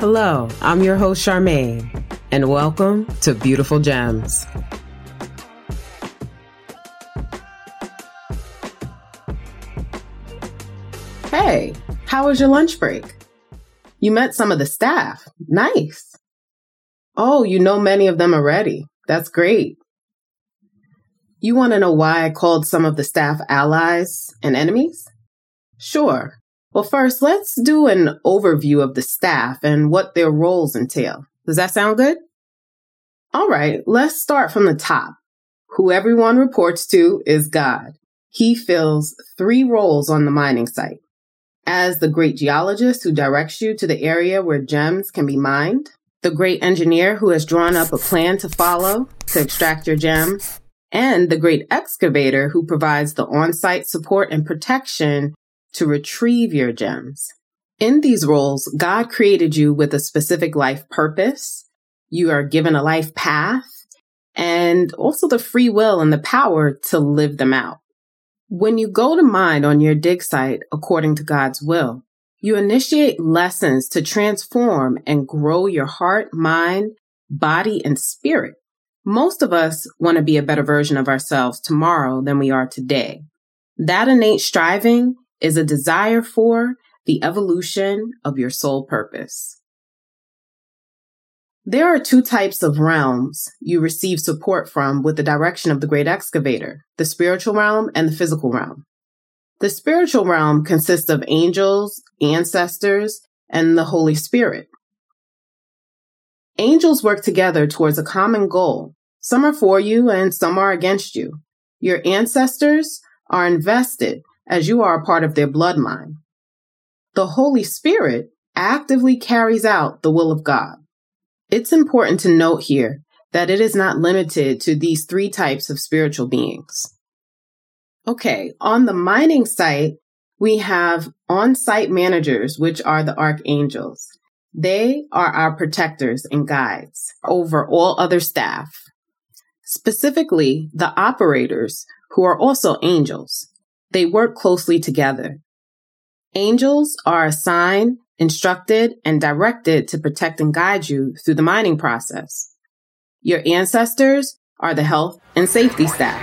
Hello, I'm your host, Charmaine, and welcome to Beautiful Gems. Hey, how was your lunch break? You met some of the staff. Nice. Oh, you know many of them already. That's great. You want to know why I called some of the staff allies and enemies? Sure. Well, first, let's do an overview of the staff and what their roles entail. Does that sound good? All right, let's start from the top. Who everyone reports to is God. He fills three roles on the mining site. As the great geologist who directs you to the area where gems can be mined, the great engineer who has drawn up a plan to follow to extract your gems, and the great excavator who provides the on-site support and protection to retrieve your gems. In these roles, God created you with a specific life purpose. You are given a life path and also the free will and the power to live them out. When you go to mine on your dig site according to God's will, you initiate lessons to transform and grow your heart, mind, body, and spirit. Most of us want to be a better version of ourselves tomorrow than we are today. That innate striving is a desire for the evolution of your soul purpose. There are two types of realms you receive support from with the direction of the great excavator, the spiritual realm and the physical realm. The spiritual realm consists of angels, ancestors, and the Holy Spirit. Angels work together towards a common goal. Some are for you and some are against you. Your ancestors are invested as you are a part of their bloodline. The Holy Spirit actively carries out the will of God. It's important to note here that it is not limited to these three types of spiritual beings. Okay, on the mining site, we have on site managers, which are the archangels. They are our protectors and guides over all other staff. Specifically, the operators, who are also angels. They work closely together. Angels are assigned instructed, and directed to protect and guide you through the mining process. Your ancestors are the health and safety staff.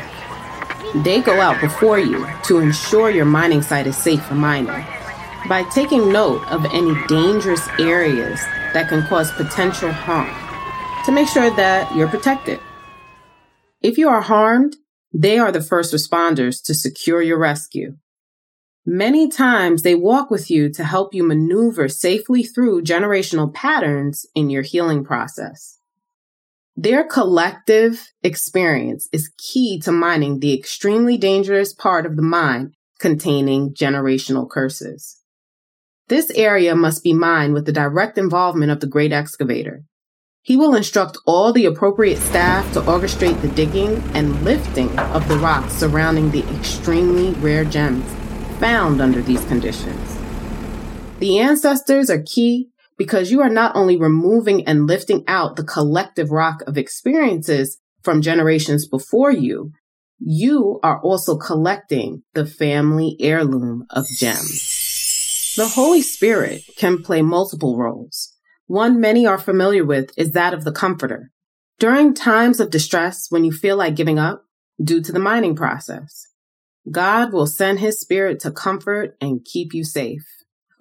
They go out before you to ensure your mining site is safe for mining by taking note of any dangerous areas that can cause potential harm to make sure that you're protected. If you are harmed, they are the first responders to secure your rescue. Many times they walk with you to help you maneuver safely through generational patterns in your healing process. Their collective experience is key to mining the extremely dangerous part of the mind containing generational curses. This area must be mined with the direct involvement of the great excavator. He will instruct all the appropriate staff to orchestrate the digging and lifting of the rocks surrounding the extremely rare gems found under these conditions. The ancestors are key because you are not only removing and lifting out the collective rock of experiences from generations before you, you are also collecting the family heirloom of gems. The Holy Spirit can play multiple roles. One many are familiar with is that of the comforter. During times of distress when you feel like giving up due to the mining process, God will send his spirit to comfort and keep you safe.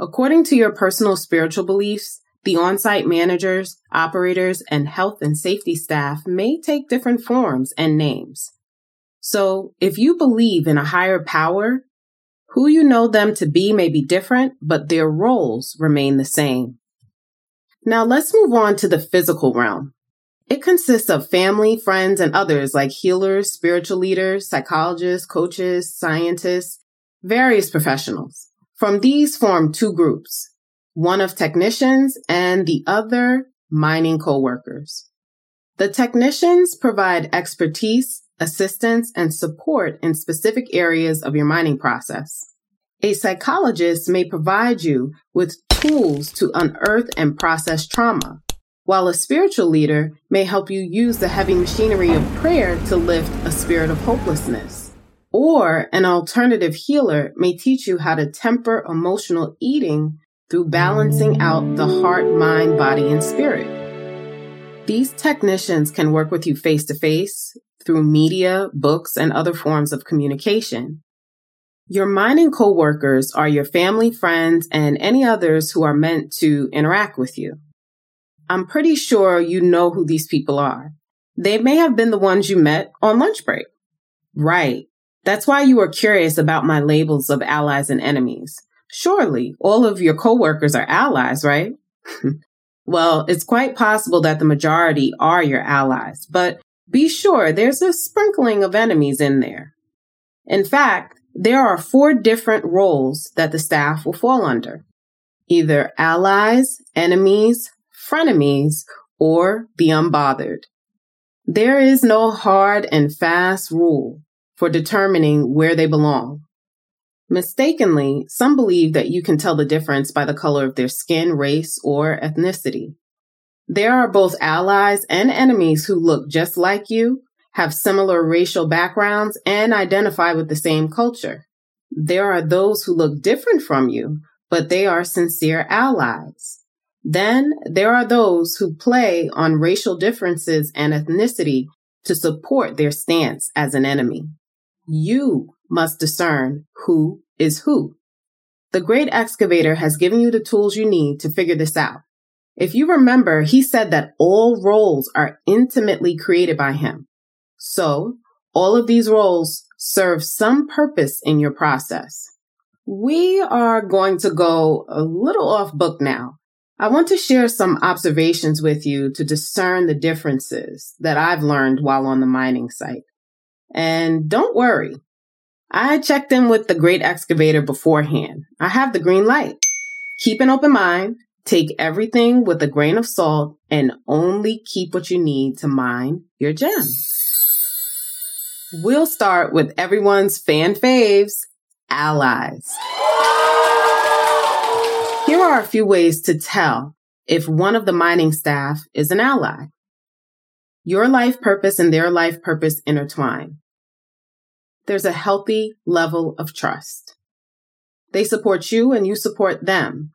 According to your personal spiritual beliefs, the on-site managers, operators, and health and safety staff may take different forms and names. So if you believe in a higher power, who you know them to be may be different, but their roles remain the same. Now let's move on to the physical realm. It consists of family, friends, and others like healers, spiritual leaders, psychologists, coaches, scientists, various professionals. From these form two groups, one of technicians and the other mining co-workers. The technicians provide expertise, assistance, and support in specific areas of your mining process. A psychologist may provide you with tools to unearth and process trauma while a spiritual leader may help you use the heavy machinery of prayer to lift a spirit of hopelessness. Or an alternative healer may teach you how to temper emotional eating through balancing out the heart, mind, body, and spirit. These technicians can work with you face to face through media, books, and other forms of communication. Your mining coworkers are your family, friends, and any others who are meant to interact with you. I'm pretty sure you know who these people are. They may have been the ones you met on lunch break. Right. That's why you were curious about my labels of allies and enemies. Surely all of your coworkers are allies, right? well, it's quite possible that the majority are your allies, but be sure there's a sprinkling of enemies in there. In fact, there are four different roles that the staff will fall under. Either allies, enemies, frenemies, or the unbothered. There is no hard and fast rule for determining where they belong. Mistakenly, some believe that you can tell the difference by the color of their skin, race, or ethnicity. There are both allies and enemies who look just like you, have similar racial backgrounds, and identify with the same culture. There are those who look different from you, but they are sincere allies. Then there are those who play on racial differences and ethnicity to support their stance as an enemy. You must discern who is who. The great excavator has given you the tools you need to figure this out. If you remember, he said that all roles are intimately created by him. So all of these roles serve some purpose in your process. We are going to go a little off book now. I want to share some observations with you to discern the differences that I've learned while on the mining site. And don't worry, I checked in with the great excavator beforehand. I have the green light. Keep an open mind, take everything with a grain of salt, and only keep what you need to mine your gems. We'll start with everyone's fan faves, allies. Here are a few ways to tell if one of the mining staff is an ally. Your life purpose and their life purpose intertwine there's a healthy level of trust. They support you and you support them.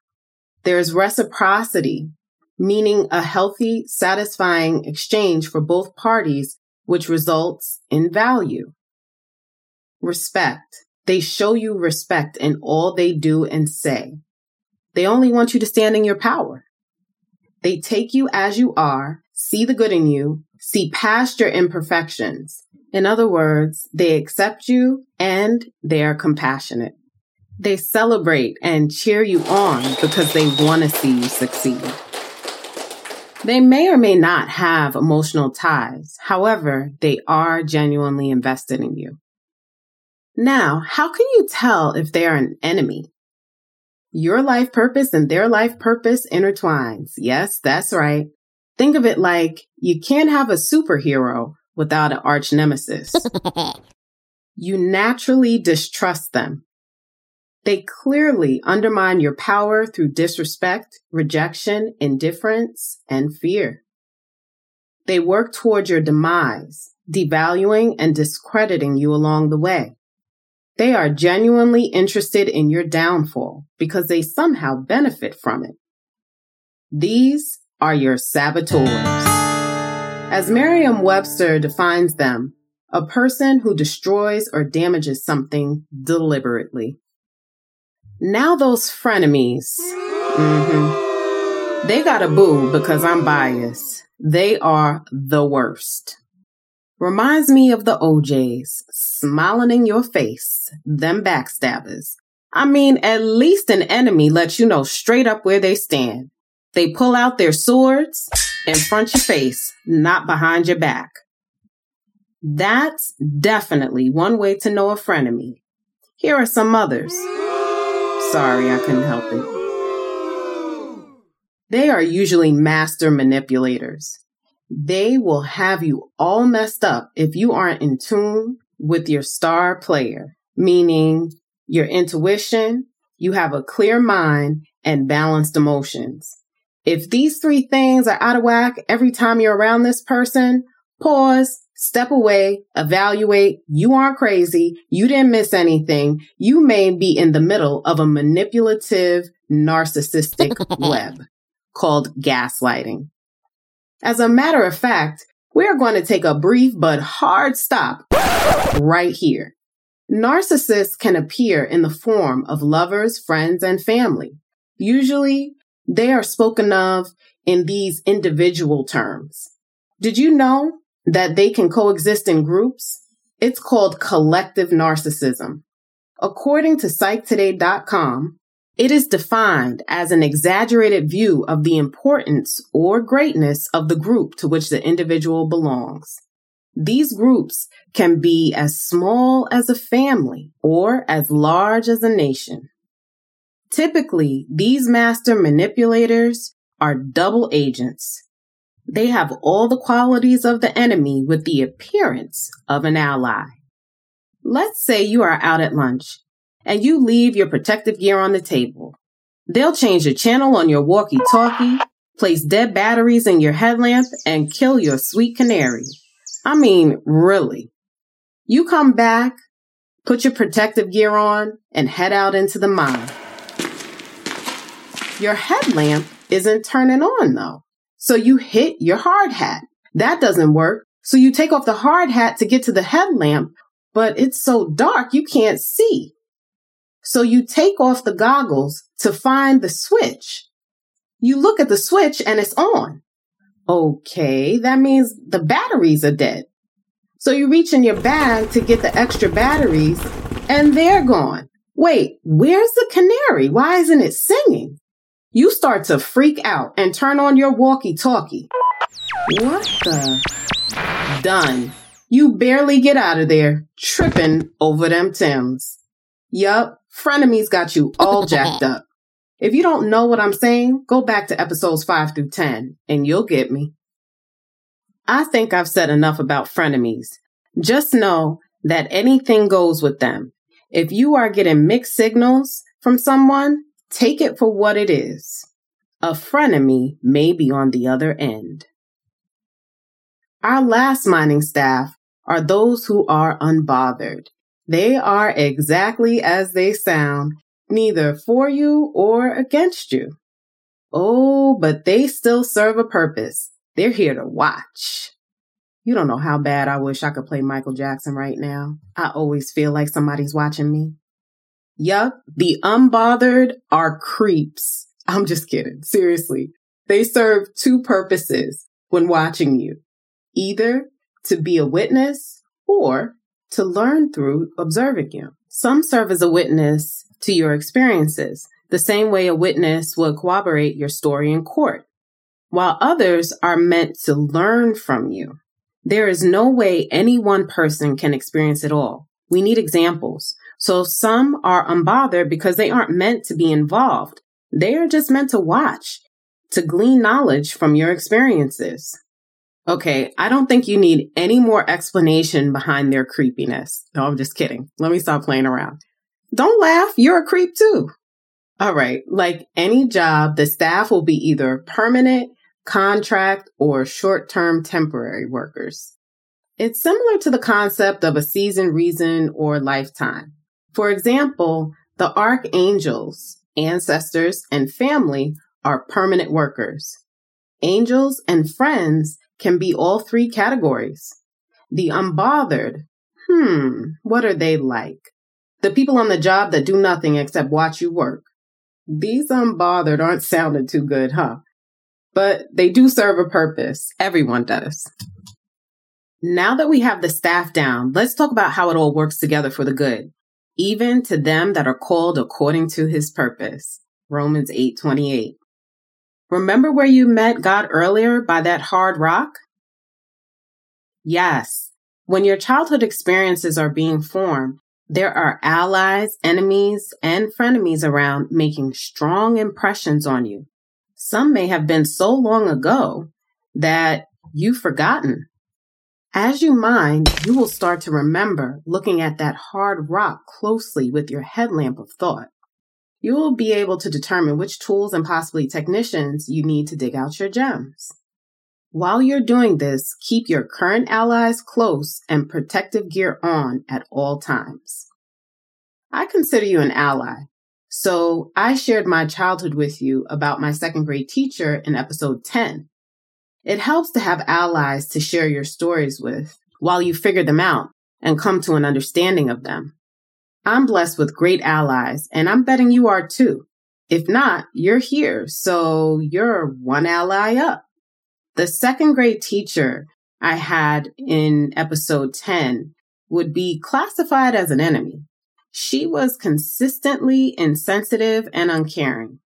There's reciprocity, meaning a healthy, satisfying exchange for both parties, which results in value. Respect. They show you respect in all they do and say. They only want you to stand in your power. They take you as you are, see the good in you, see past your imperfections, in other words, they accept you and they are compassionate. They celebrate and cheer you on because they want to see you succeed. They may or may not have emotional ties. However, they are genuinely invested in you. Now, how can you tell if they are an enemy? Your life purpose and their life purpose intertwines. Yes, that's right. Think of it like you can't have a superhero without an arch nemesis. you naturally distrust them. They clearly undermine your power through disrespect, rejection, indifference, and fear. They work toward your demise, devaluing and discrediting you along the way. They are genuinely interested in your downfall because they somehow benefit from it. These are your saboteurs. As Merriam Webster defines them, a person who destroys or damages something deliberately. Now, those frenemies, mm-hmm, they got a boo because I'm biased. They are the worst. Reminds me of the OJs, smiling in your face, them backstabbers. I mean, at least an enemy lets you know straight up where they stand. They pull out their swords in front your face, not behind your back. That's definitely one way to know a frenemy. Here are some others. Sorry, I couldn't help it. They are usually master manipulators. They will have you all messed up if you aren't in tune with your star player, meaning your intuition, you have a clear mind and balanced emotions. If these three things are out of whack every time you're around this person, pause, step away, evaluate. You aren't crazy. You didn't miss anything. You may be in the middle of a manipulative, narcissistic web called gaslighting. As a matter of fact, we're going to take a brief but hard stop right here. Narcissists can appear in the form of lovers, friends, and family. Usually, they are spoken of in these individual terms. Did you know that they can coexist in groups? It's called collective narcissism. According to psychtoday.com, it is defined as an exaggerated view of the importance or greatness of the group to which the individual belongs. These groups can be as small as a family or as large as a nation. Typically, these master manipulators are double agents. They have all the qualities of the enemy with the appearance of an ally. Let's say you are out at lunch and you leave your protective gear on the table. They'll change the channel on your walkie talkie, place dead batteries in your headlamp, and kill your sweet canary. I mean, really. You come back, put your protective gear on, and head out into the mine. Your headlamp isn't turning on though. So you hit your hard hat. That doesn't work. So you take off the hard hat to get to the headlamp, but it's so dark you can't see. So you take off the goggles to find the switch. You look at the switch and it's on. Okay, that means the batteries are dead. So you reach in your bag to get the extra batteries and they're gone. Wait, where's the canary? Why isn't it singing? You start to freak out and turn on your walkie talkie. What the? Done. You barely get out of there, tripping over them Tims. Yup, frenemies got you all jacked up. If you don't know what I'm saying, go back to episodes 5 through 10 and you'll get me. I think I've said enough about frenemies. Just know that anything goes with them. If you are getting mixed signals from someone, take it for what it is. A frenemy may be on the other end. Our last mining staff are those who are unbothered. They are exactly as they sound, neither for you or against you. Oh, but they still serve a purpose. They're here to watch. You don't know how bad I wish I could play Michael Jackson right now. I always feel like somebody's watching me. Yup, the unbothered are creeps. I'm just kidding. Seriously. They serve two purposes when watching you. Either to be a witness or to learn through observing you. Some serve as a witness to your experiences, the same way a witness will corroborate your story in court, while others are meant to learn from you. There is no way any one person can experience it all. We need examples. So some are unbothered because they aren't meant to be involved. They are just meant to watch, to glean knowledge from your experiences. Okay, I don't think you need any more explanation behind their creepiness. No, I'm just kidding. Let me stop playing around. Don't laugh. You're a creep too. All right. Like any job, the staff will be either permanent, contract, or short term temporary workers. It's similar to the concept of a season, reason, or lifetime. For example, the archangels, ancestors, and family are permanent workers. Angels and friends can be all three categories. The unbothered, hmm, what are they like? The people on the job that do nothing except watch you work. These unbothered aren't sounding too good, huh? But they do serve a purpose. Everyone does. Now that we have the staff down, let's talk about how it all works together for the good, even to them that are called according to his purpose. Romans 8:28. Remember where you met God earlier by that hard rock? Yes. When your childhood experiences are being formed, there are allies, enemies, and frenemies around making strong impressions on you. Some may have been so long ago that you've forgotten. As you mind, you will start to remember looking at that hard rock closely with your headlamp of thought you will be able to determine which tools and possibly technicians you need to dig out your gems. While you're doing this, keep your current allies close and protective gear on at all times. I consider you an ally, So I shared my childhood with you about my second grade teacher in episode 10. It helps to have allies to share your stories with while you figure them out and come to an understanding of them. I'm blessed with great allies, and I'm betting you are too. If not, you're here, so you're one ally up. The second grade teacher I had in episode 10 would be classified as an enemy. She was consistently insensitive and uncaring.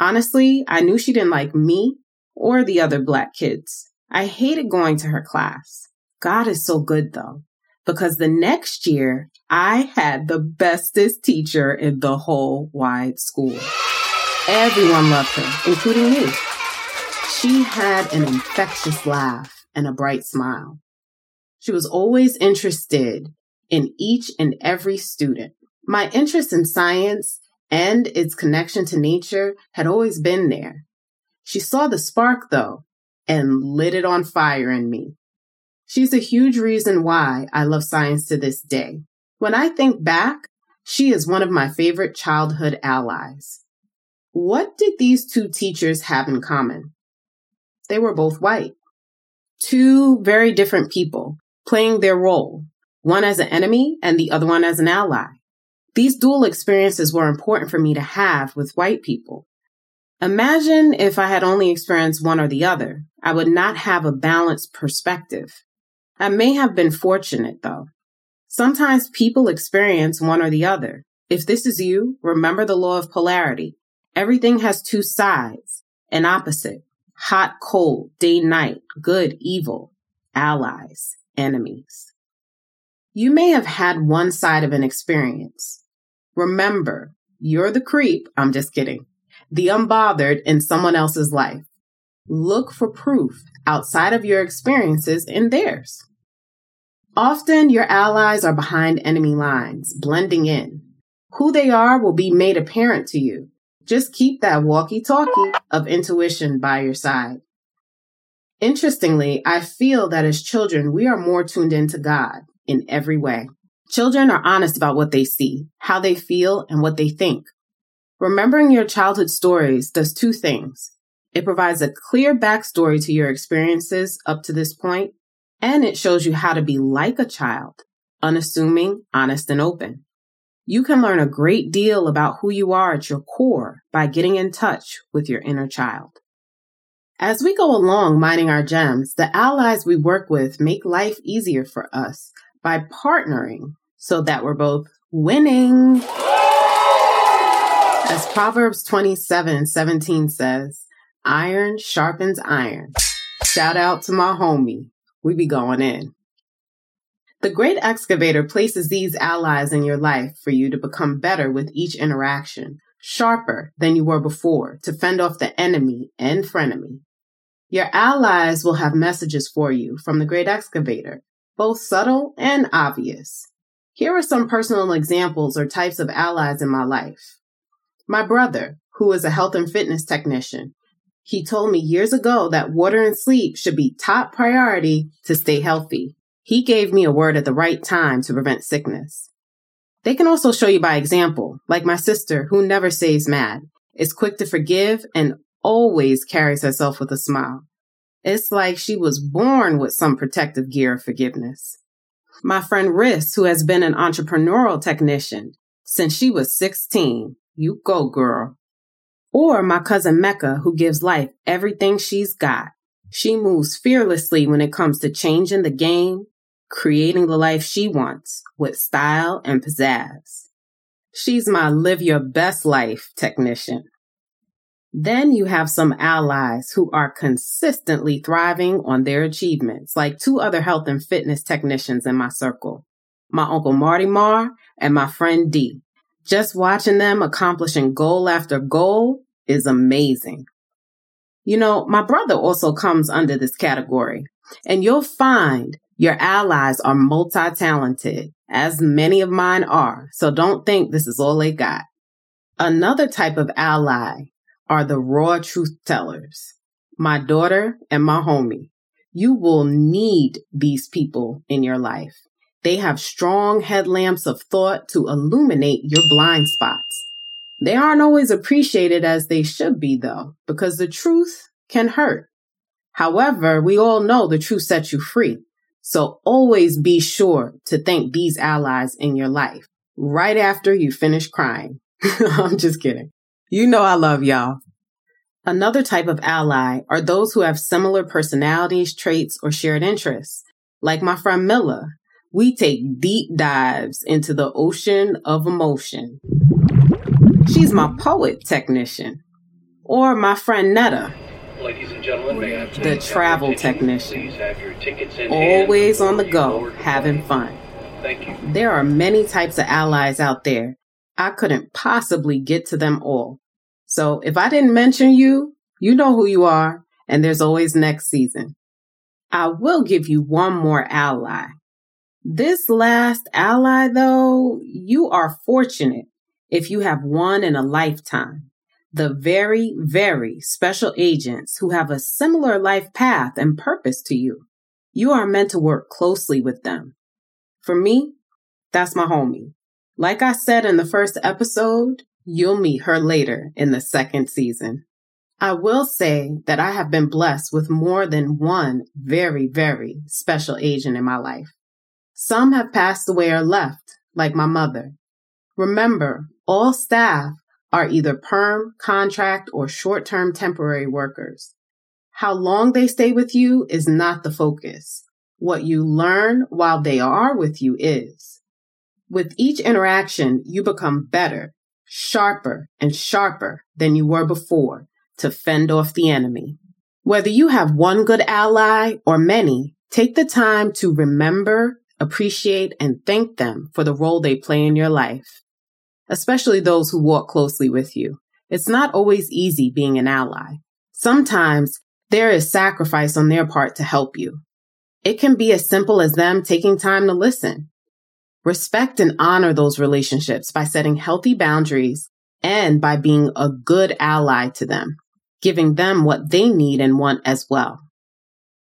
Honestly, I knew she didn't like me or the other black kids. I hated going to her class. God is so good though, because the next year I had the bestest teacher in the whole wide school. Everyone loved her, including me. She had an infectious laugh and a bright smile. She was always interested in each and every student. My interest in science and its connection to nature had always been there. She saw the spark, though, and lit it on fire in me. She's a huge reason why I love science to this day. When I think back, she is one of my favorite childhood allies. What did these two teachers have in common? They were both white. Two very different people playing their role, one as an enemy and the other one as an ally. These dual experiences were important for me to have with white people. Imagine if I had only experienced one or the other. I would not have a balanced perspective. I may have been fortunate though. Sometimes people experience one or the other. If this is you, remember the law of polarity. Everything has two sides, an opposite, hot, cold, day, night, good, evil, allies, enemies. You may have had one side of an experience. Remember, you're the creep. I'm just kidding. The unbothered in someone else's life. Look for proof outside of your experiences in theirs. Often your allies are behind enemy lines, blending in. Who they are will be made apparent to you just keep that walkie talkie of intuition by your side. Interestingly, I feel that as children, we are more tuned into God in every way. Children are honest about what they see, how they feel, and what they think. Remembering your childhood stories does two things. It provides a clear backstory to your experiences up to this point, and it shows you how to be like a child, unassuming, honest, and open. You can learn a great deal about who you are at your core by getting in touch with your inner child. As we go along mining our gems, the allies we work with make life easier for us by partnering so that we're both winning. As Proverbs 27 17 says, iron sharpens iron. Shout out to my homie. We be going in. The great excavator places these allies in your life for you to become better with each interaction, sharper than you were before to fend off the enemy and frenemy. Your allies will have messages for you from the great excavator, both subtle and obvious. Here are some personal examples or types of allies in my life. My brother, who is a health and fitness technician, he told me years ago that water and sleep should be top priority to stay healthy. He gave me a word at the right time to prevent sickness. They can also show you by example, like my sister, who never stays mad, is quick to forgive, and always carries herself with a smile. It's like she was born with some protective gear of forgiveness. My friend Riss, who has been an entrepreneurial technician since she was 16. You go, girl. Or my cousin Mecca, who gives life everything she's got. She moves fearlessly when it comes to changing the game creating the life she wants with style and pizzazz. She's my live your best life technician. Then you have some allies who are consistently thriving on their achievements, like two other health and fitness technicians in my circle, my uncle Marty Marr and my friend D. Just watching them accomplishing goal after goal is amazing. You know, my brother also comes under this category, and you'll find your allies are multi-talented, as many of mine are, so don't think this is all they got. Another type of ally are the raw truth tellers. My daughter and my homie. You will need these people in your life. They have strong headlamps of thought to illuminate your blind spots. They aren't always appreciated as they should be, though, because the truth can hurt. However, we all know the truth sets you free. So always be sure to thank these allies in your life right after you finish crying. I'm just kidding. You know I love y'all. Another type of ally are those who have similar personalities, traits, or shared interests. Like my friend Milla, we take deep dives into the ocean of emotion. She's my poet technician. Or my friend Netta, Ladies and gentlemen, the travel technician. Always on the go, having fun. Thank you. There are many types of allies out there. I couldn't possibly get to them all. So if I didn't mention you, you know who you are, and there's always next season. I will give you one more ally. This last ally, though, you are fortunate if you have one in a lifetime. The very, very special agents who have a similar life path and purpose to you. You are meant to work closely with them. For me, that's my homie. Like I said in the first episode, you'll meet her later in the second season. I will say that I have been blessed with more than one very, very special agent in my life. Some have passed away or left, like my mother. Remember, all staff are either perm, contract, or short-term temporary workers. How long they stay with you is not the focus. What you learn while they are with you is. With each interaction, you become better, sharper, and sharper than you were before to fend off the enemy. Whether you have one good ally or many, take the time to remember, appreciate, and thank them for the role they play in your life, especially those who walk closely with you. It's not always easy being an ally. Sometimes there is sacrifice on their part to help you. It can be as simple as them taking time to listen. Respect and honor those relationships by setting healthy boundaries and by being a good ally to them, giving them what they need and want as well.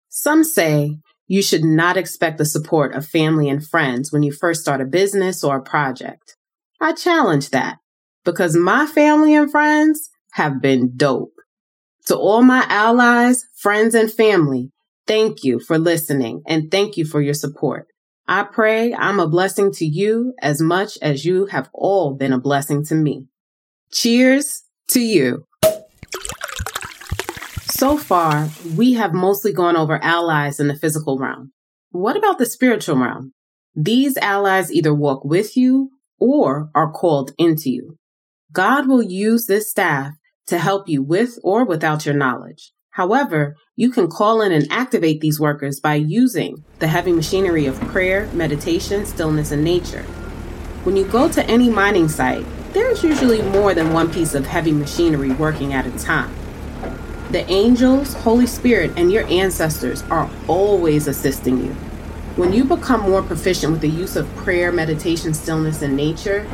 Some say you should not expect the support of family and friends when you first start a business or a project. I challenge that because my family and friends have been dope. To all my allies, friends, and family, thank you for listening and thank you for your support. I pray I'm a blessing to you as much as you have all been a blessing to me. Cheers to you. So far, we have mostly gone over allies in the physical realm. What about the spiritual realm? These allies either walk with you or are called into you. God will use this staff to help you with or without your knowledge. However, you can call in and activate these workers by using the heavy machinery of prayer, meditation, stillness, and nature. When you go to any mining site, there's usually more than one piece of heavy machinery working at a time. The angels, Holy Spirit, and your ancestors are always assisting you. When you become more proficient with the use of prayer, meditation, stillness, and nature,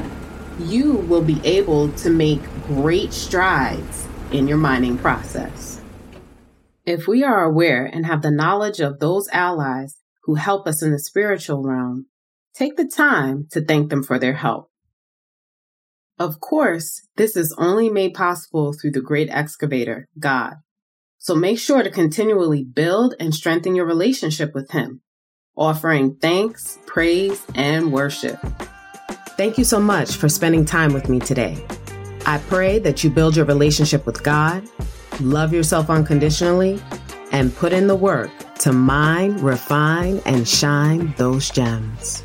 you will be able to make great strides in your mining process. If we are aware and have the knowledge of those allies who help us in the spiritual realm, take the time to thank them for their help. Of course, this is only made possible through the great excavator, God. So make sure to continually build and strengthen your relationship with Him, offering thanks, praise, and worship. Thank you so much for spending time with me today. I pray that you build your relationship with God, love yourself unconditionally, and put in the work to mine, refine, and shine those gems.